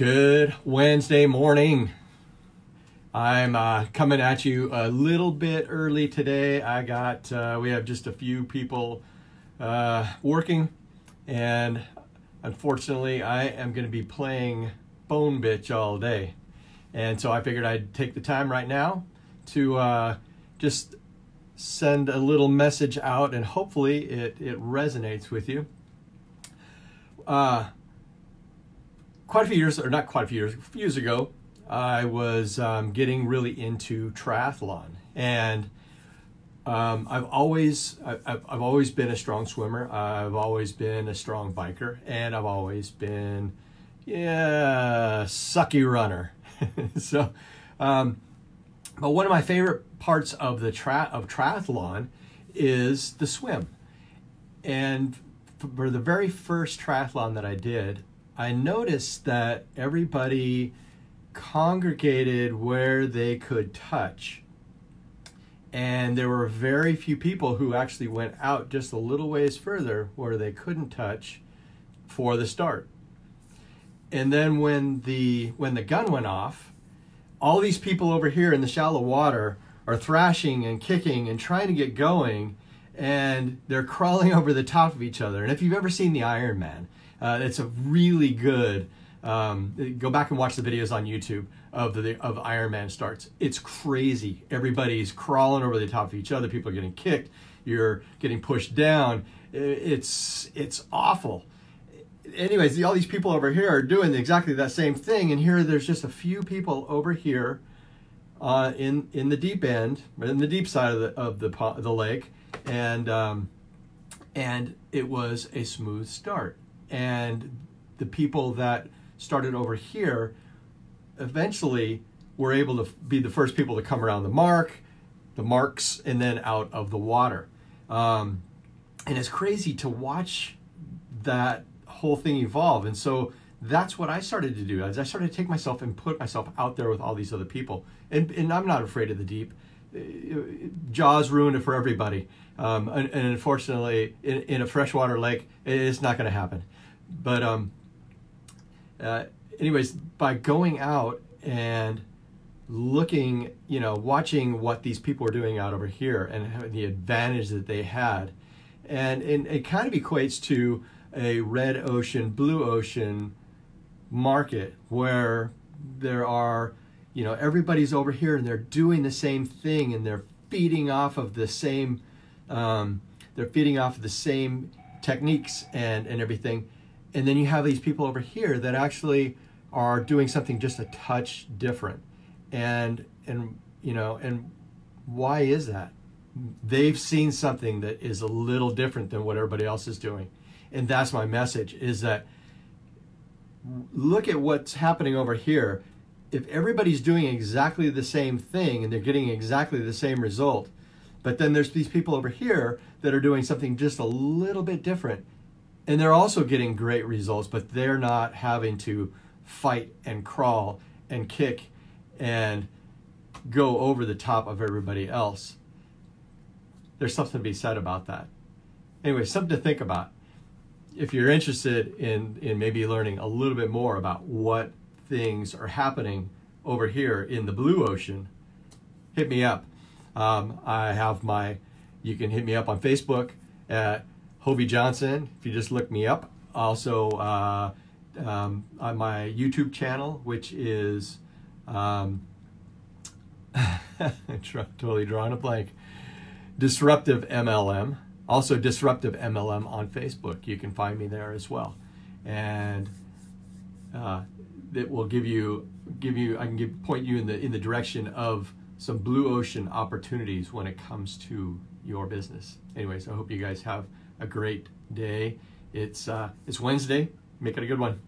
Good Wednesday morning. I'm uh, coming at you a little bit early today. I got, uh, we have just a few people uh, working, and unfortunately, I am going to be playing Bone Bitch all day. And so I figured I'd take the time right now to uh, just send a little message out, and hopefully, it, it resonates with you. Uh, quite a few years, or not quite a few years, a few years ago, I was um, getting really into triathlon, and um, I've always I've, I've always been a strong swimmer. I've always been a strong biker, and I've always been yeah sucky runner. so, um, but one of my favorite parts of the tra- of triathlon is the swim, and for the very first triathlon that I did, I noticed that everybody congregated where they could touch. And there were very few people who actually went out just a little ways further where they couldn't touch for the start. And then when the when the gun went off, all these people over here in the shallow water are thrashing and kicking and trying to get going and they're crawling over the top of each other. And if you've ever seen the Iron Man, uh, it's a really good. Um, go back and watch the videos on YouTube of the of Iron Man starts. It's crazy. Everybody's crawling over the top of each other. People are getting kicked. You're getting pushed down. It's it's awful. Anyways, all these people over here are doing exactly that same thing, and here there's just a few people over here uh, in in the deep end, in the deep side of the of the the lake, and um, and it was a smooth start and the people that started over here eventually were able to be the first people to come around the mark, the marks, and then out of the water. Um, and it's crazy to watch that whole thing evolve. And so that's what I started to do. As I started to take myself and put myself out there with all these other people. And, and I'm not afraid of the deep. Jaws ruined it for everybody. Um, and, and, unfortunately, in, in, a freshwater lake, it's not going to happen. But um, uh, anyways, by going out and looking, you know, watching what these people are doing out over here and the advantage that they had, and, and it kind of equates to a red ocean, blue ocean market where there are, you know, everybody's over here and they're doing the same thing and they're feeding off of the same, um, they're feeding off of the same techniques and, and everything and then you have these people over here that actually are doing something just a touch different. And and you know and why is that? They've seen something that is a little different than what everybody else is doing. And that's my message is that look at what's happening over here. If everybody's doing exactly the same thing and they're getting exactly the same result but then there's these people over here that are doing something just a little bit different and they're also getting great results, but they're not having to fight and crawl and kick and go over the top of everybody else. There's something to be said about that. Anyway, something to think about. If you're interested in, in maybe learning a little bit more about what things are happening over here in the blue ocean, hit me up. Um, I have my, you can hit me up on Facebook at Hovey Johnson, if you just look me up. Also, uh, um, on my YouTube channel, which is um, totally drawing a blank. Disruptive MLM. Also, Disruptive MLM on Facebook. You can find me there as well, and uh, it will give you give you. I can give point you in the in the direction of some blue ocean opportunities when it comes to your business. Anyways, I hope you guys have a great day. It's uh, it's Wednesday. Make it a good one.